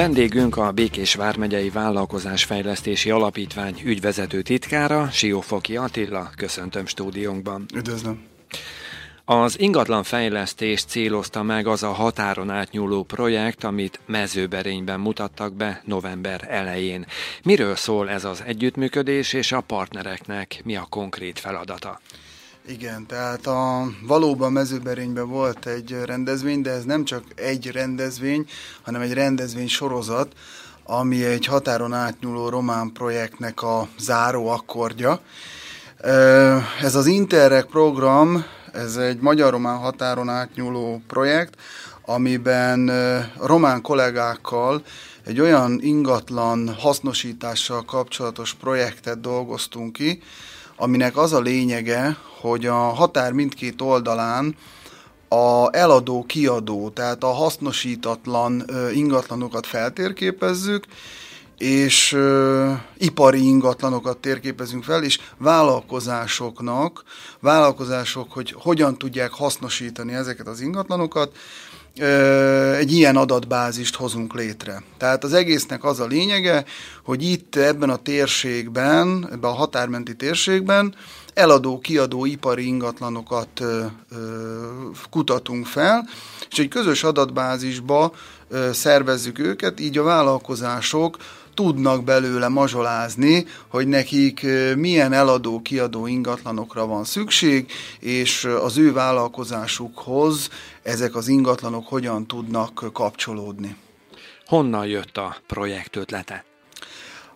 Vendégünk a Békés Vármegyei Vállalkozásfejlesztési Alapítvány ügyvezető titkára, Siófoki Attila, köszöntöm stúdiónkban. Üdvözlöm. Az ingatlan fejlesztést célozta meg az a határon átnyúló projekt, amit mezőberényben mutattak be november elején. Miről szól ez az együttműködés, és a partnereknek mi a konkrét feladata? Igen, tehát a, valóban mezőberényben volt egy rendezvény, de ez nem csak egy rendezvény, hanem egy rendezvény sorozat, ami egy határon átnyúló román projektnek a záró akkordja. Ez az Interreg program, ez egy magyar-román határon átnyúló projekt, amiben román kollégákkal egy olyan ingatlan hasznosítással kapcsolatos projektet dolgoztunk ki, aminek az a lényege, hogy a határ mindkét oldalán a eladó-kiadó, tehát a hasznosítatlan ingatlanokat feltérképezzük, és ö, ipari ingatlanokat térképezünk fel, és vállalkozásoknak, vállalkozások, hogy hogyan tudják hasznosítani ezeket az ingatlanokat, egy ilyen adatbázist hozunk létre. Tehát az egésznek az a lényege, hogy itt ebben a térségben, ebben a határmenti térségben eladó-kiadó ipari ingatlanokat kutatunk fel, és egy közös adatbázisba szervezzük őket, így a vállalkozások tudnak belőle mazsolázni, hogy nekik milyen eladó-kiadó ingatlanokra van szükség, és az ő vállalkozásukhoz ezek az ingatlanok hogyan tudnak kapcsolódni. Honnan jött a projekt ötlete?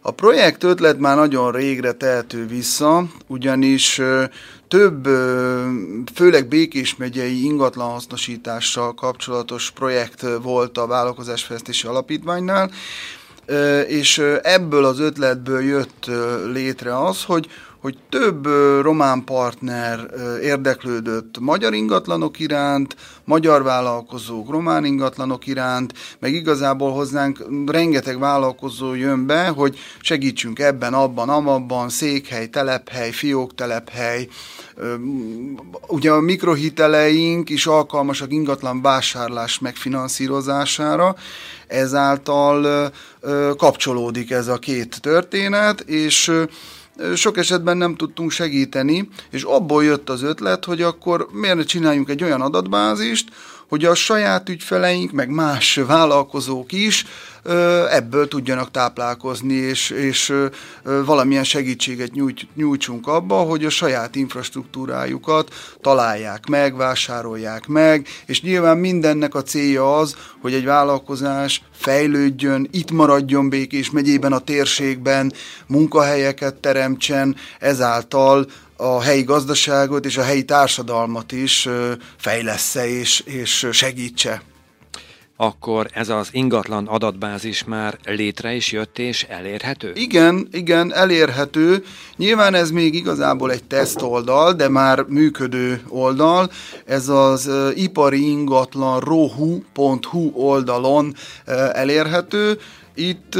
A projekt ötlet már nagyon régre tehető vissza, ugyanis több, főleg Békés megyei ingatlanhasznosítással kapcsolatos projekt volt a Vállalkozásfejlesztési Alapítványnál, és ebből az ötletből jött létre az, hogy, hogy több román partner érdeklődött magyar ingatlanok iránt, magyar vállalkozók román ingatlanok iránt, meg igazából hozzánk rengeteg vállalkozó jön be, hogy segítsünk ebben, abban, amabban, székhely, telephely, fiók telephely. Ugye a mikrohiteleink is alkalmasak ingatlan vásárlás megfinanszírozására, ezáltal kapcsolódik ez a két történet, és sok esetben nem tudtunk segíteni, és abból jött az ötlet, hogy akkor miért ne csináljunk egy olyan adatbázist, hogy a saját ügyfeleink, meg más vállalkozók is ebből tudjanak táplálkozni, és, és valamilyen segítséget nyújt, nyújtsunk abba, hogy a saját infrastruktúrájukat találják meg, vásárolják meg, és nyilván mindennek a célja az, hogy egy vállalkozás fejlődjön, itt maradjon Békés megyében, a térségben, munkahelyeket teremtsen, ezáltal a helyi gazdaságot és a helyi társadalmat is fejlesz és, és segítse akkor ez az ingatlan adatbázis már létre is jött és elérhető? Igen, igen, elérhető. Nyilván ez még igazából egy teszt oldal, de már működő oldal. Ez az ipari ingatlan rohu.hu oldalon elérhető. Itt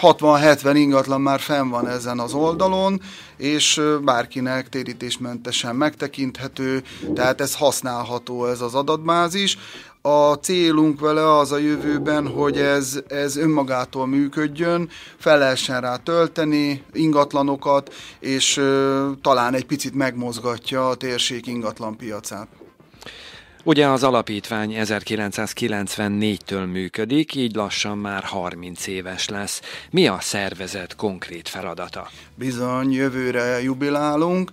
60-70 ingatlan már fenn van ezen az oldalon, és bárkinek térítésmentesen megtekinthető, tehát ez használható ez az adatbázis. A célunk vele az a jövőben, hogy ez, ez önmagától működjön, fel lehessen rá tölteni ingatlanokat, és ö, talán egy picit megmozgatja a térség ingatlan piacát. Ugye az alapítvány 1994-től működik, így lassan már 30 éves lesz. Mi a szervezet konkrét feladata? Bizony, jövőre jubilálunk.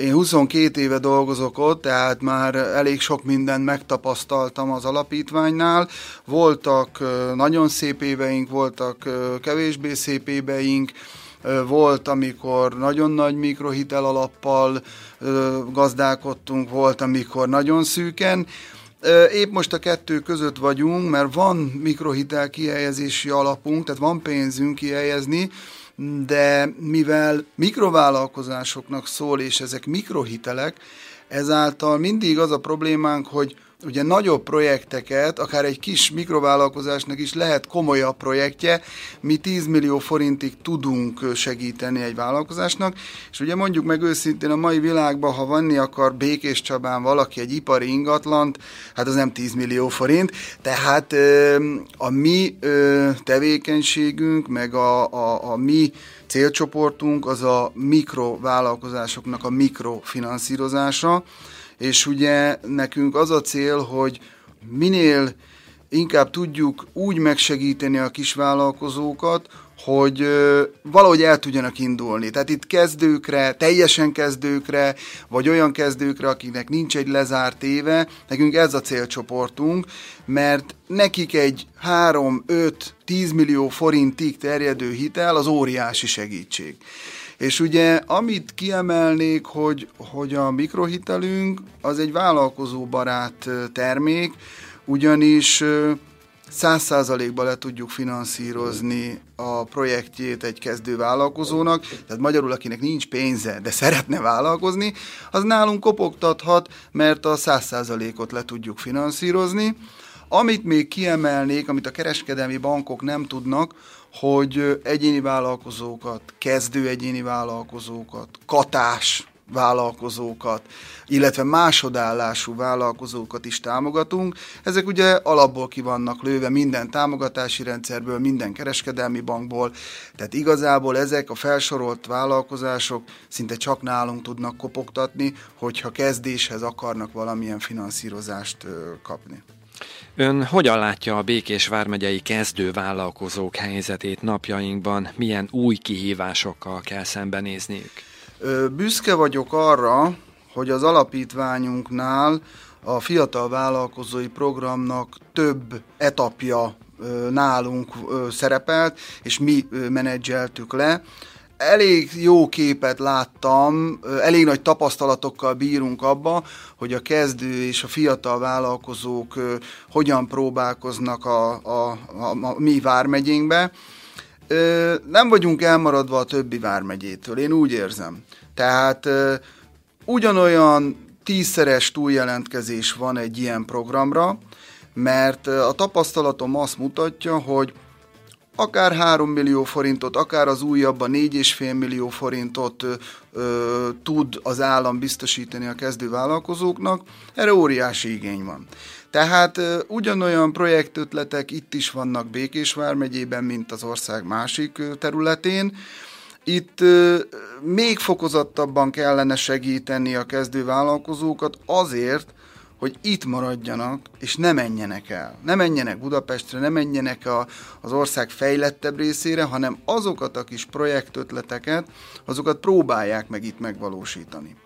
Én 22 éve dolgozok ott, tehát már elég sok mindent megtapasztaltam az alapítványnál. Voltak nagyon szép éveink, voltak kevésbé szép éveink, volt, amikor nagyon nagy mikrohitel alappal gazdálkodtunk, volt, amikor nagyon szűken. Épp most a kettő között vagyunk, mert van mikrohitel kihelyezési alapunk, tehát van pénzünk kihelyezni, de mivel mikrovállalkozásoknak szól, és ezek mikrohitelek, ezáltal mindig az a problémánk, hogy ugye nagyobb projekteket, akár egy kis mikrovállalkozásnak is lehet komolyabb projektje, mi 10 millió forintig tudunk segíteni egy vállalkozásnak, és ugye mondjuk meg őszintén a mai világban, ha vanni akar Békés Csabán valaki egy ipari ingatlant, hát az nem 10 millió forint, tehát a mi tevékenységünk, meg a, a, a mi célcsoportunk az a mikrovállalkozásoknak a mikrofinanszírozása, és ugye nekünk az a cél, hogy minél inkább tudjuk úgy megsegíteni a kisvállalkozókat, hogy valahogy el tudjanak indulni. Tehát itt kezdőkre, teljesen kezdőkre, vagy olyan kezdőkre, akiknek nincs egy lezárt éve, nekünk ez a célcsoportunk, mert nekik egy 3-5-10 millió forintig terjedő hitel az óriási segítség. És ugye, amit kiemelnék, hogy, hogy a mikrohitelünk az egy vállalkozóbarát termék, ugyanis száz százalékban le tudjuk finanszírozni a projektjét egy kezdő vállalkozónak, tehát magyarul, akinek nincs pénze, de szeretne vállalkozni, az nálunk kopogtathat, mert a száz százalékot le tudjuk finanszírozni. Amit még kiemelnék, amit a kereskedelmi bankok nem tudnak, hogy egyéni vállalkozókat, kezdő egyéni vállalkozókat, katás vállalkozókat, illetve másodállású vállalkozókat is támogatunk. Ezek ugye alapból ki vannak lőve minden támogatási rendszerből, minden kereskedelmi bankból, tehát igazából ezek a felsorolt vállalkozások szinte csak nálunk tudnak kopogtatni, hogyha kezdéshez akarnak valamilyen finanszírozást kapni. Ön hogyan látja a Békés vármegyei kezdővállalkozók helyzetét napjainkban? Milyen új kihívásokkal kell szembenézniük? Büszke vagyok arra, hogy az alapítványunknál a fiatal vállalkozói programnak több etapja nálunk szerepelt, és mi menedzseltük le elég jó képet láttam, elég nagy tapasztalatokkal bírunk abba, hogy a kezdő és a fiatal vállalkozók hogyan próbálkoznak a, a, a, a mi vármegyénkbe. Nem vagyunk elmaradva a többi vármegyétől, én úgy érzem. Tehát ugyanolyan tízszeres túljelentkezés van egy ilyen programra, mert a tapasztalatom azt mutatja, hogy akár 3 millió forintot, akár az újabban 4,5 millió forintot ö, tud az állam biztosítani a kezdő vállalkozóknak, erre óriási igény van. Tehát ugyanolyan projektötletek itt is vannak Békésvár megyében, mint az ország másik területén, itt még fokozottabban kellene segíteni a kezdő vállalkozókat azért, hogy itt maradjanak, és ne menjenek el. Ne menjenek Budapestre, ne menjenek a, az ország fejlettebb részére, hanem azokat a kis projektötleteket, azokat próbálják meg itt megvalósítani.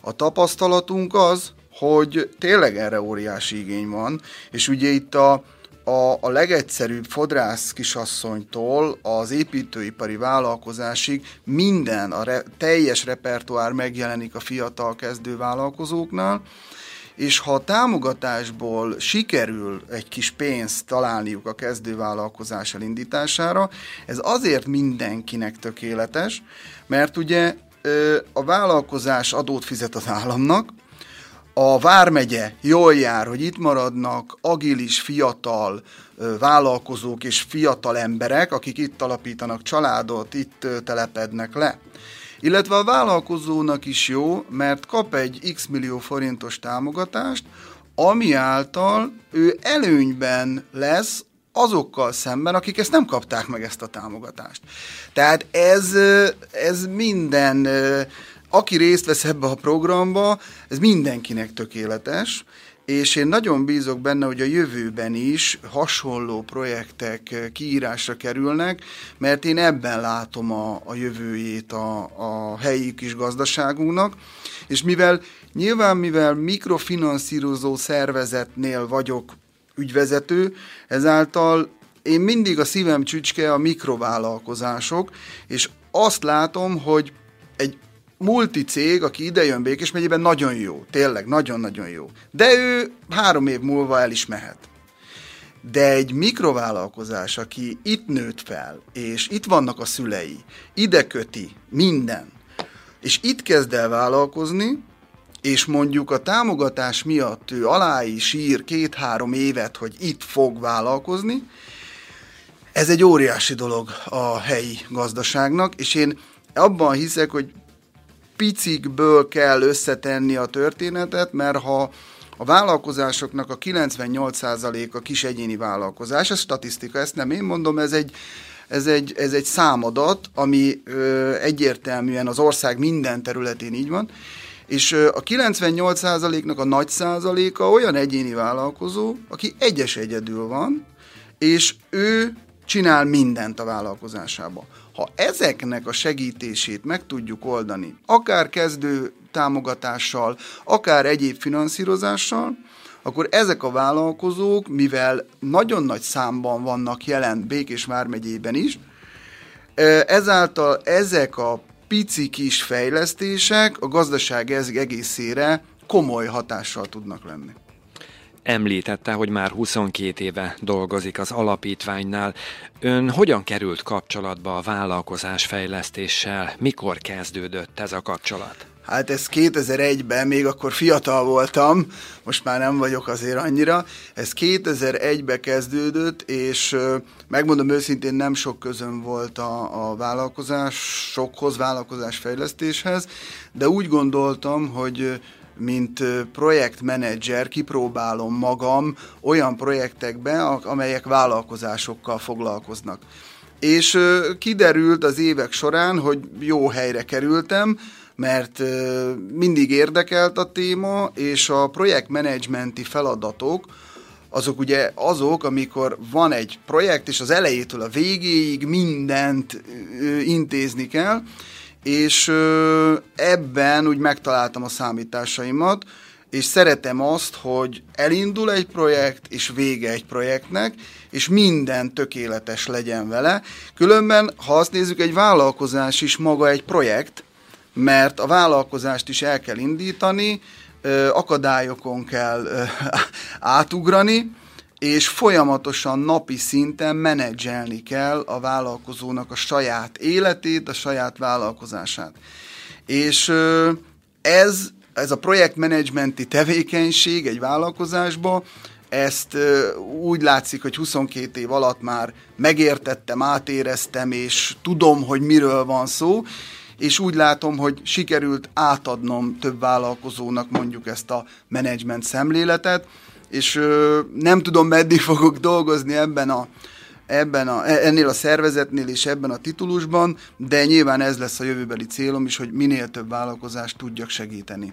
A tapasztalatunk az, hogy tényleg erre óriási igény van, és ugye itt a, a, a legegyszerűbb fodrász kisasszonytól az építőipari vállalkozásig minden, a re, teljes repertoár megjelenik a fiatal kezdő vállalkozóknál, és ha a támogatásból sikerül egy kis pénzt találniuk a kezdővállalkozás elindítására, ez azért mindenkinek tökéletes, mert ugye a vállalkozás adót fizet az államnak, a Vármegye jól jár, hogy itt maradnak agilis, fiatal vállalkozók és fiatal emberek, akik itt alapítanak családot, itt telepednek le. Illetve a vállalkozónak is jó, mert kap egy x millió forintos támogatást, ami által ő előnyben lesz azokkal szemben, akik ezt nem kapták meg ezt a támogatást. Tehát ez, ez minden, aki részt vesz ebbe a programba, ez mindenkinek tökéletes, és én nagyon bízok benne, hogy a jövőben is hasonló projektek kiírásra kerülnek, mert én ebben látom a, a jövőjét a, a helyi kis gazdaságunknak, és mivel nyilván mivel mikrofinanszírozó szervezetnél vagyok ügyvezető, ezáltal én mindig a szívem csücske a mikrovállalkozások, és azt látom, hogy egy multicég, aki idejön Békés megyében, nagyon jó. Tényleg, nagyon-nagyon jó. De ő három év múlva el is mehet. De egy mikrovállalkozás, aki itt nőtt fel, és itt vannak a szülei, ide köti minden, és itt kezd el vállalkozni, és mondjuk a támogatás miatt ő alá is ír két-három évet, hogy itt fog vállalkozni, ez egy óriási dolog a helyi gazdaságnak, és én abban hiszek, hogy picikből kell összetenni a történetet, mert ha a vállalkozásoknak a 98%-a kis egyéni vállalkozás, ez statisztika, ezt nem én mondom, ez egy, ez egy, ez egy számadat, ami ö, egyértelműen az ország minden területén így van, és a 98%-nak a nagy százaléka olyan egyéni vállalkozó, aki egyes egyedül van, és ő csinál mindent a vállalkozásába. Ha ezeknek a segítését meg tudjuk oldani, akár kezdő támogatással, akár egyéb finanszírozással, akkor ezek a vállalkozók, mivel nagyon nagy számban vannak jelen Békés vármegyében is, ezáltal ezek a pici kis fejlesztések a gazdaság egészére komoly hatással tudnak lenni. Említette, hogy már 22 éve dolgozik az alapítványnál. Ön hogyan került kapcsolatba a vállalkozás fejlesztéssel? Mikor kezdődött ez a kapcsolat? Hát ez 2001-ben, még akkor fiatal voltam, most már nem vagyok azért annyira. Ez 2001-ben kezdődött, és megmondom őszintén, nem sok közön volt a, a vállalkozásokhoz, vállalkozásfejlesztéshez, de úgy gondoltam, hogy mint projektmenedzser kipróbálom magam olyan projektekbe, amelyek vállalkozásokkal foglalkoznak. És kiderült az évek során, hogy jó helyre kerültem, mert mindig érdekelt a téma, és a projektmenedzsmenti feladatok, azok ugye azok, amikor van egy projekt, és az elejétől a végéig mindent intézni kell, és ebben úgy megtaláltam a számításaimat, és szeretem azt, hogy elindul egy projekt, és vége egy projektnek, és minden tökéletes legyen vele. Különben, ha azt nézzük, egy vállalkozás is maga egy projekt, mert a vállalkozást is el kell indítani, akadályokon kell átugrani, és folyamatosan napi szinten menedzselni kell a vállalkozónak a saját életét, a saját vállalkozását. És ez, ez a projektmenedzsmenti tevékenység egy vállalkozásba, ezt úgy látszik, hogy 22 év alatt már megértettem, átéreztem, és tudom, hogy miről van szó, és úgy látom, hogy sikerült átadnom több vállalkozónak mondjuk ezt a menedzsment szemléletet, és ö, nem tudom, meddig fogok dolgozni ebben a, ebben a, ennél a szervezetnél és ebben a titulusban, de nyilván ez lesz a jövőbeli célom is, hogy minél több vállalkozást tudjak segíteni.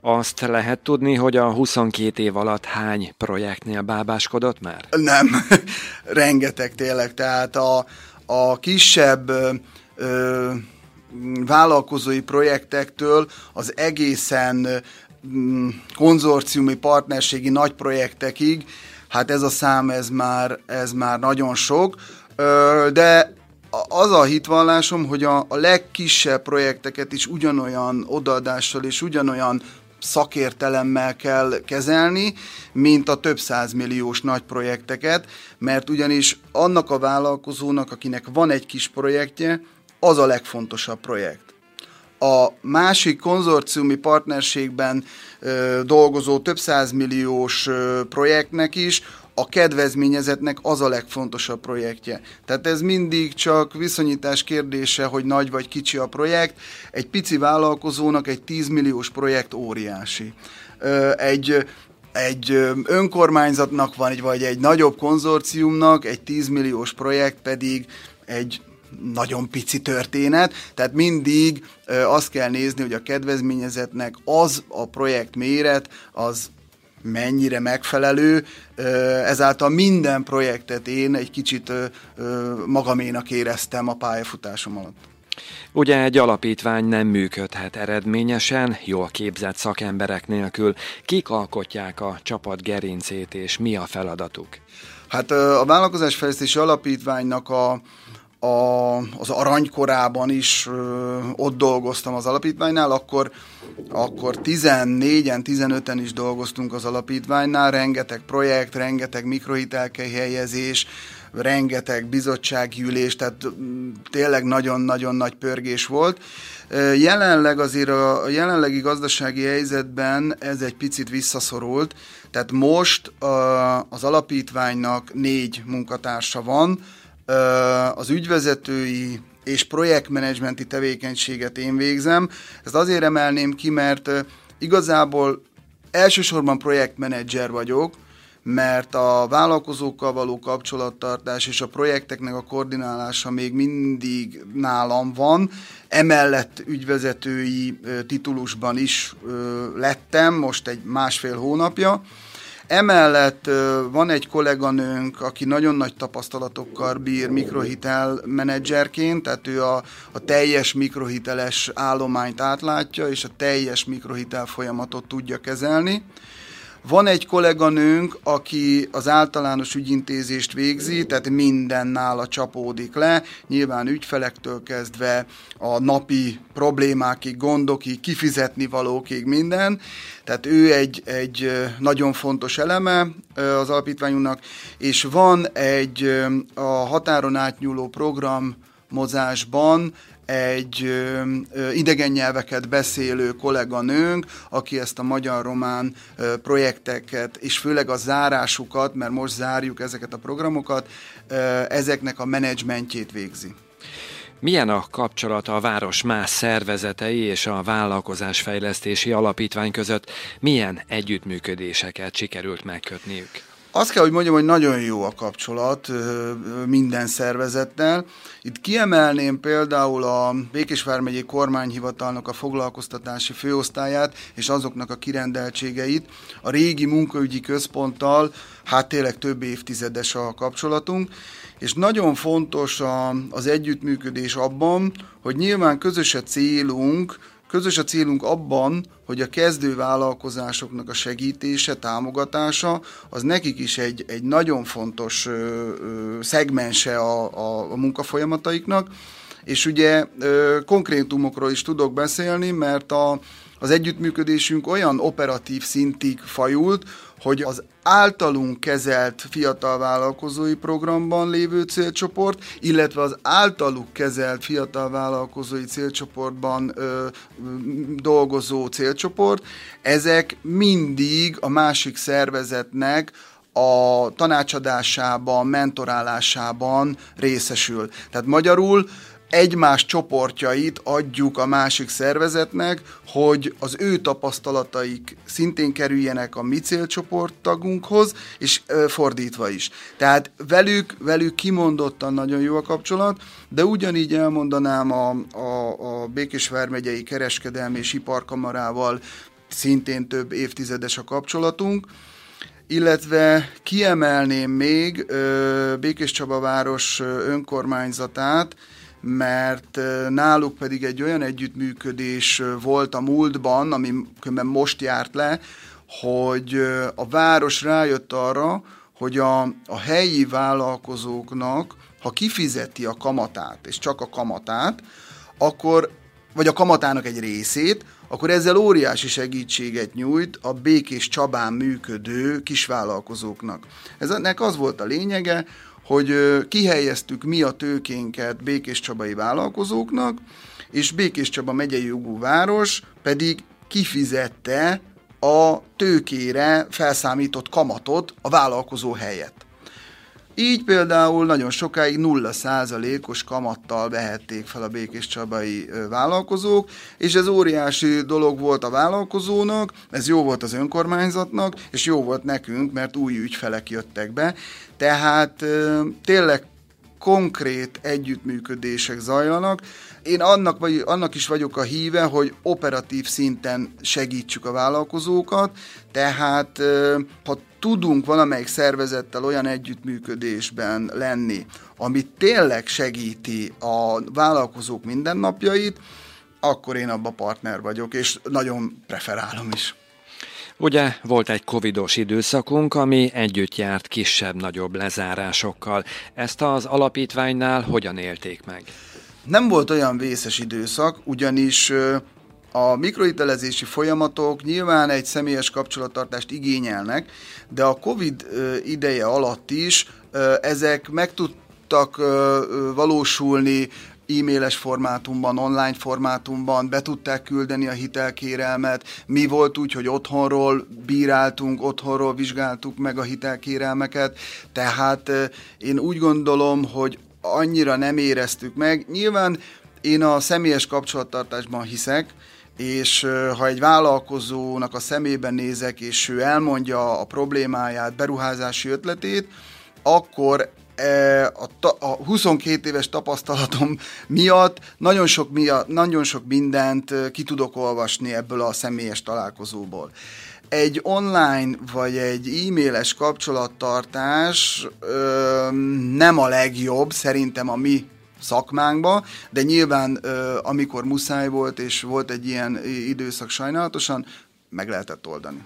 Azt lehet tudni, hogy a 22 év alatt hány projektnél bábáskodott már? Nem, rengeteg tényleg. Tehát a, a kisebb ö, vállalkozói projektektől az egészen konzorciumi partnerségi nagy projektekig, hát ez a szám, ez már, ez már nagyon sok, de az a hitvallásom, hogy a, a legkisebb projekteket is ugyanolyan odaadással és ugyanolyan szakértelemmel kell kezelni, mint a több százmilliós nagy projekteket, mert ugyanis annak a vállalkozónak, akinek van egy kis projektje, az a legfontosabb projekt a másik konzorciumi partnerségben ö, dolgozó több százmilliós ö, projektnek is a kedvezményezetnek az a legfontosabb projektje. Tehát ez mindig csak viszonyítás kérdése, hogy nagy vagy kicsi a projekt. Egy pici vállalkozónak egy 10 milliós projekt óriási. Ö, egy egy önkormányzatnak van, vagy egy nagyobb konzorciumnak egy 10 milliós projekt pedig egy nagyon pici történet, tehát mindig azt kell nézni, hogy a kedvezményezetnek az a projekt méret, az mennyire megfelelő, ezáltal minden projektet én egy kicsit magaménak éreztem a pályafutásom alatt. Ugye egy alapítvány nem működhet eredményesen, jól képzett szakemberek nélkül. Kik alkotják a csapat gerincét, és mi a feladatuk? Hát a Vállalkozásfejlesztési Alapítványnak a, a, az aranykorában is ö, ott dolgoztam az alapítványnál, akkor, akkor 14-en, 15-en is dolgoztunk az alapítványnál, rengeteg projekt, rengeteg mikrohitelkehelyezés, rengeteg bizottsági ülés, tehát tényleg nagyon-nagyon nagy pörgés volt. Jelenleg azért a jelenlegi gazdasági helyzetben ez egy picit visszaszorult, tehát most az alapítványnak négy munkatársa van, az ügyvezetői és projektmenedzsmenti tevékenységet én végzem. Ezt azért emelném ki, mert igazából elsősorban projektmenedzser vagyok, mert a vállalkozókkal való kapcsolattartás és a projekteknek a koordinálása még mindig nálam van. Emellett ügyvezetői titulusban is lettem, most egy másfél hónapja. Emellett van egy kolléganőnk, aki nagyon nagy tapasztalatokkal bír mikrohitel menedzserként, tehát ő a, a teljes mikrohiteles állományt átlátja, és a teljes mikrohitel folyamatot tudja kezelni. Van egy kolléganőnk, aki az általános ügyintézést végzi, tehát minden nála csapódik le, nyilván ügyfelektől kezdve a napi problémákig, gondokig, kifizetni valókig minden. Tehát ő egy, egy nagyon fontos eleme az alapítványunknak, és van egy a határon átnyúló program mozásban egy idegen nyelveket beszélő kolléganőnk, aki ezt a magyar-román projekteket, és főleg a zárásukat, mert most zárjuk ezeket a programokat, ezeknek a menedzsmentjét végzi. Milyen a kapcsolata a város más szervezetei és a vállalkozásfejlesztési alapítvány között? Milyen együttműködéseket sikerült megkötniük? Azt kell, hogy mondjam, hogy nagyon jó a kapcsolat minden szervezettel. Itt kiemelném például a Békésvár megyei kormányhivatalnak a foglalkoztatási főosztályát és azoknak a kirendeltségeit. A régi munkaügyi központtal hát tényleg több évtizedes a kapcsolatunk, és nagyon fontos a, az együttműködés abban, hogy nyilván közös a célunk, Közös a célunk abban, hogy a kezdő vállalkozásoknak a segítése, támogatása, az nekik is egy, egy nagyon fontos ö, ö, szegmense a, a, a munkafolyamataiknak, és ugye ö, konkrétumokról is tudok beszélni, mert a, az együttműködésünk olyan operatív szintig fajult, hogy az általunk kezelt fiatal vállalkozói programban lévő célcsoport, illetve az általuk kezelt fiatal vállalkozói célcsoportban ö, dolgozó célcsoport, ezek mindig a másik szervezetnek a tanácsadásában, mentorálásában részesül. Tehát magyarul egymás csoportjait adjuk a másik szervezetnek, hogy az ő tapasztalataik szintén kerüljenek a mi célcsoporttagunkhoz, és fordítva is. Tehát velük, velük kimondottan nagyon jó a kapcsolat, de ugyanígy elmondanám a, a, a Békésvár megyei kereskedelmi és iparkamarával szintén több évtizedes a kapcsolatunk, illetve kiemelném még Békés Csaba város önkormányzatát, mert náluk pedig egy olyan együttműködés volt a múltban, ami most járt le, hogy a város rájött arra, hogy a, a helyi vállalkozóknak, ha kifizeti a kamatát, és csak a kamatát, akkor, vagy a kamatának egy részét, akkor ezzel óriási segítséget nyújt a Békés Csabán működő kisvállalkozóknak. Eznek az volt a lényege, hogy kihelyeztük mi a tőkénket Békés Csabai vállalkozóknak, és Békés Csaba megyei jogú város pedig kifizette a tőkére felszámított kamatot a vállalkozó helyett. Így például nagyon sokáig 0%-os kamattal vehették fel a Békés Csabai vállalkozók, és ez óriási dolog volt a vállalkozónak, ez jó volt az önkormányzatnak, és jó volt nekünk, mert új ügyfelek jöttek be. Tehát tényleg konkrét együttműködések zajlanak. Én annak, vagy, annak is vagyok a híve, hogy operatív szinten segítsük a vállalkozókat, tehát ha tudunk valamelyik szervezettel olyan együttműködésben lenni, ami tényleg segíti a vállalkozók mindennapjait, akkor én abba partner vagyok, és nagyon preferálom is. Ugye volt egy covidos időszakunk, ami együtt járt kisebb-nagyobb lezárásokkal. Ezt az alapítványnál hogyan élték meg? Nem volt olyan vészes időszak, ugyanis a mikrohitelezési folyamatok nyilván egy személyes kapcsolattartást igényelnek, de a COVID ideje alatt is ezek meg tudtak valósulni e-mailes formátumban, online formátumban, be tudták küldeni a hitelkérelmet. Mi volt úgy, hogy otthonról bíráltunk, otthonról vizsgáltuk meg a hitelkérelmeket, tehát én úgy gondolom, hogy annyira nem éreztük meg. Nyilván én a személyes kapcsolattartásban hiszek, és ha egy vállalkozónak a szemében nézek, és ő elmondja a problémáját, beruházási ötletét, akkor e, a, ta, a 22 éves tapasztalatom miatt nagyon sok, miatt, nagyon sok mindent ki tudok olvasni ebből a személyes találkozóból. Egy online vagy egy e-mailes kapcsolattartás ö, nem a legjobb, szerintem a mi szakmánkba, de nyilván amikor muszáj volt, és volt egy ilyen időszak sajnálatosan, meg lehetett oldani.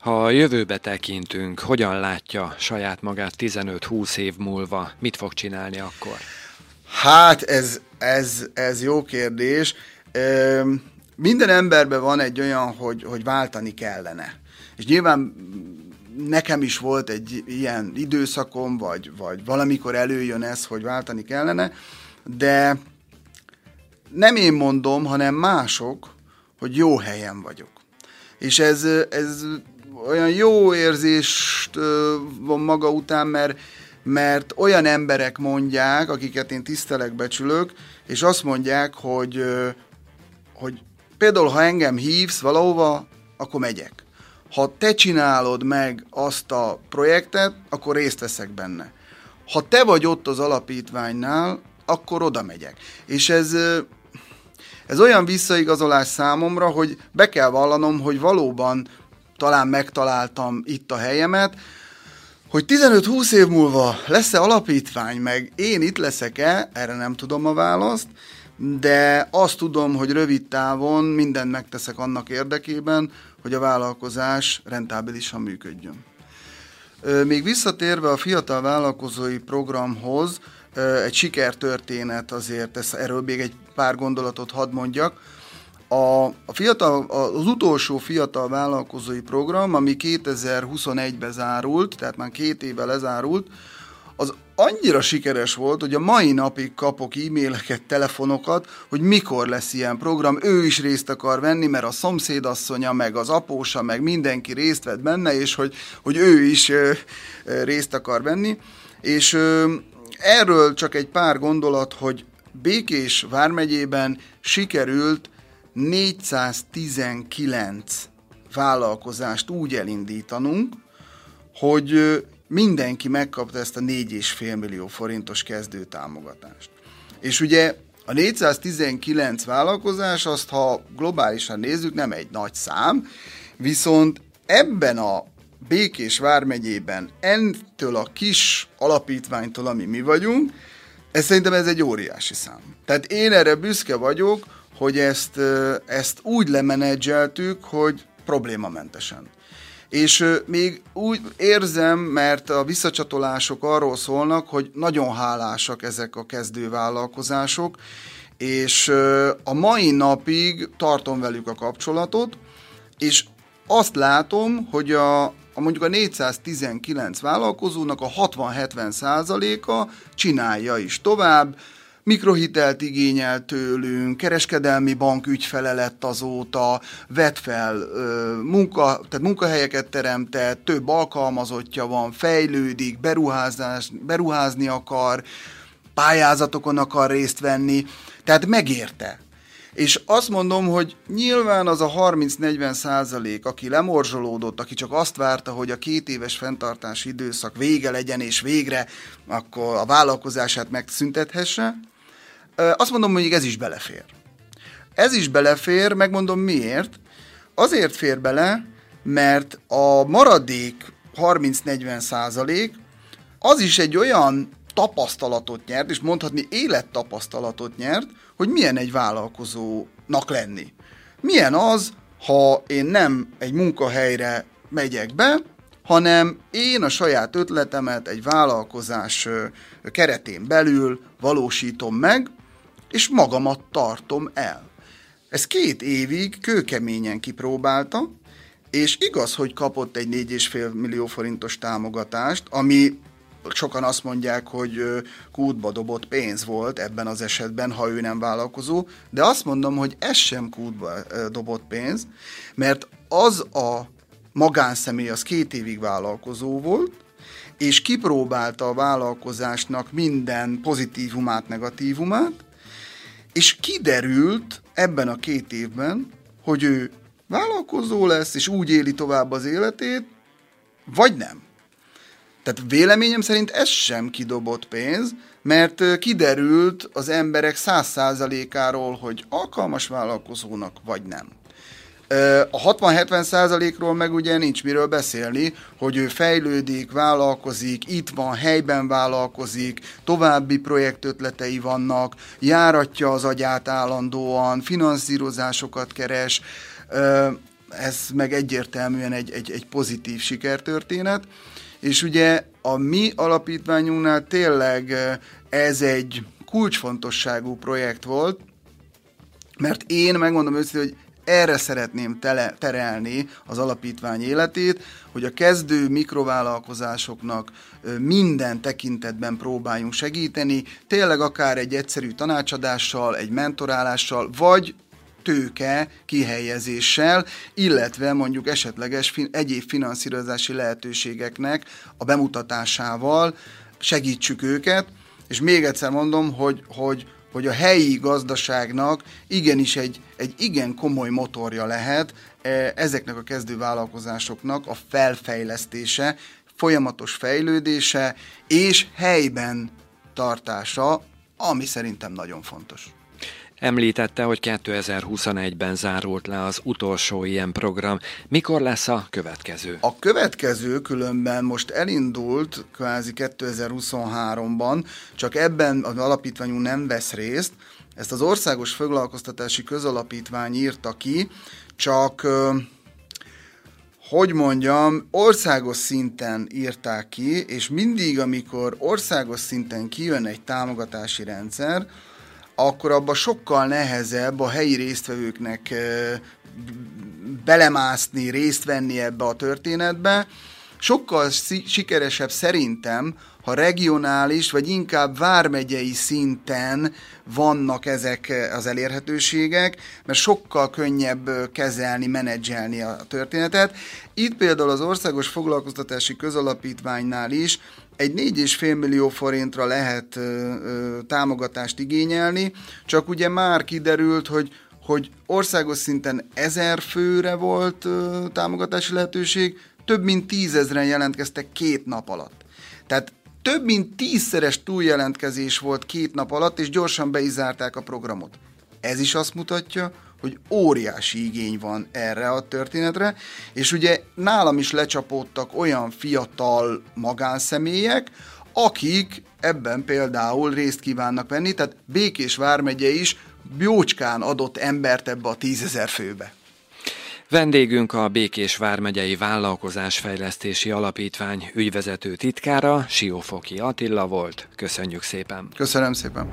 Ha a jövőbe tekintünk, hogyan látja saját magát 15-20 év múlva? Mit fog csinálni akkor? Hát ez, ez, ez jó kérdés. Minden emberben van egy olyan, hogy, hogy váltani kellene. És nyilván nekem is volt egy ilyen időszakom, vagy, vagy valamikor előjön ez, hogy váltani kellene, de nem én mondom, hanem mások, hogy jó helyen vagyok. És ez, ez olyan jó érzést van maga után, mert, mert olyan emberek mondják, akiket én tisztelek, becsülök, és azt mondják, hogy, hogy például, ha engem hívsz valahova, akkor megyek. Ha te csinálod meg azt a projektet, akkor részt veszek benne. Ha te vagy ott az alapítványnál, akkor oda megyek. És ez, ez olyan visszaigazolás számomra, hogy be kell vallanom, hogy valóban talán megtaláltam itt a helyemet, hogy 15-20 év múlva lesz-e alapítvány, meg én itt leszek-e, erre nem tudom a választ, de azt tudom, hogy rövid távon mindent megteszek annak érdekében, hogy a vállalkozás rentábilisan működjön. Még visszatérve a fiatal vállalkozói programhoz, egy sikertörténet azért, ez, erről még egy pár gondolatot hadd mondjak. A, a fiatal, az utolsó fiatal vállalkozói program, ami 2021-ben zárult, tehát már két éve lezárult, az annyira sikeres volt, hogy a mai napig kapok e-maileket, telefonokat, hogy mikor lesz ilyen program, ő is részt akar venni, mert a szomszédasszonya, meg az apósa, meg mindenki részt vett benne, és hogy, hogy ő is ö, részt akar venni. És ö, erről csak egy pár gondolat, hogy Békés vármegyében sikerült 419 vállalkozást úgy elindítanunk, hogy mindenki megkapta ezt a 4,5 millió forintos kezdőtámogatást. És ugye a 419 vállalkozás, azt ha globálisan nézzük, nem egy nagy szám, viszont ebben a Békés vármegyében entől a kis alapítványtól, ami mi vagyunk, ez szerintem ez egy óriási szám. Tehát én erre büszke vagyok, hogy ezt, ezt úgy lemenedzseltük, hogy problémamentesen. És még úgy érzem, mert a visszacsatolások arról szólnak, hogy nagyon hálásak ezek a kezdővállalkozások, és a mai napig tartom velük a kapcsolatot, és azt látom, hogy a, a mondjuk a 419 vállalkozónak a 60-70 százaléka csinálja is tovább, mikrohitelt igényel tőlünk, kereskedelmi bank ügyfele lett azóta, vett fel munka, tehát munkahelyeket teremtett, több alkalmazottja van, fejlődik, beruházás, beruházni akar, pályázatokon akar részt venni, tehát megérte. És azt mondom, hogy nyilván az a 30-40 százalék, aki lemorzsolódott, aki csak azt várta, hogy a két éves fenntartási időszak vége legyen, és végre akkor a vállalkozását megszüntethesse, azt mondom, hogy ez is belefér. Ez is belefér, megmondom miért. Azért fér bele, mert a maradék 30-40 százalék az is egy olyan tapasztalatot nyert, és mondhatni élettapasztalatot nyert, hogy milyen egy vállalkozónak lenni. Milyen az, ha én nem egy munkahelyre megyek be, hanem én a saját ötletemet egy vállalkozás keretén belül valósítom meg, és magamat tartom el. Ez két évig kőkeményen kipróbálta, és igaz, hogy kapott egy 4,5 millió forintos támogatást, ami sokan azt mondják, hogy kútba dobott pénz volt ebben az esetben, ha ő nem vállalkozó, de azt mondom, hogy ez sem kútba dobott pénz, mert az a magánszemély az két évig vállalkozó volt, és kipróbálta a vállalkozásnak minden pozitívumát, negatívumát, és kiderült ebben a két évben, hogy ő vállalkozó lesz, és úgy éli tovább az életét, vagy nem. Tehát véleményem szerint ez sem kidobott pénz, mert kiderült az emberek száz százalékáról, hogy alkalmas vállalkozónak vagy nem. A 60-70 százalékról meg ugye nincs miről beszélni, hogy ő fejlődik, vállalkozik, itt van, helyben vállalkozik, további projektötletei vannak, járatja az agyát állandóan, finanszírozásokat keres, ez meg egyértelműen egy, egy, egy pozitív sikertörténet. És ugye a mi alapítványunknál tényleg ez egy kulcsfontosságú projekt volt, mert én megmondom őszintén, hogy erre szeretném tele, terelni az alapítvány életét, hogy a kezdő mikrovállalkozásoknak minden tekintetben próbáljunk segíteni, tényleg akár egy egyszerű tanácsadással, egy mentorálással, vagy tőke kihelyezéssel, illetve mondjuk esetleges fin- egyéb finanszírozási lehetőségeknek a bemutatásával segítsük őket, és még egyszer mondom, hogy, hogy, hogy a helyi gazdaságnak igenis egy, egy igen komoly motorja lehet e, ezeknek a kezdő vállalkozásoknak a felfejlesztése, folyamatos fejlődése és helyben tartása, ami szerintem nagyon fontos. Említette, hogy 2021-ben zárult le az utolsó ilyen program. Mikor lesz a következő? A következő különben most elindult kvázi 2023-ban, csak ebben az alapítványunk nem vesz részt. Ezt az Országos Foglalkoztatási Közalapítvány írta ki, csak hogy mondjam, országos szinten írták ki, és mindig, amikor országos szinten kijön egy támogatási rendszer, akkor abban sokkal nehezebb a helyi résztvevőknek belemászni, részt venni ebbe a történetbe. Sokkal sikeresebb szerintem, ha regionális, vagy inkább vármegyei szinten vannak ezek az elérhetőségek, mert sokkal könnyebb kezelni, menedzselni a történetet. Itt például az Országos Foglalkoztatási Közalapítványnál is egy 4,5 millió forintra lehet ö, ö, támogatást igényelni, csak ugye már kiderült, hogy hogy országos szinten ezer főre volt ö, támogatási lehetőség, több mint tízezren jelentkeztek két nap alatt. Tehát több mint tízszeres túljelentkezés volt két nap alatt, és gyorsan beizárták a programot. Ez is azt mutatja, hogy óriási igény van erre a történetre, és ugye nálam is lecsapódtak olyan fiatal magánszemélyek, akik ebben például részt kívánnak venni, tehát Békés Vármegye is jócskán adott embert ebbe a tízezer főbe. Vendégünk a Békés Vármegyei Vállalkozásfejlesztési Alapítvány ügyvezető titkára, Siófoki Attila volt. Köszönjük szépen! Köszönöm szépen!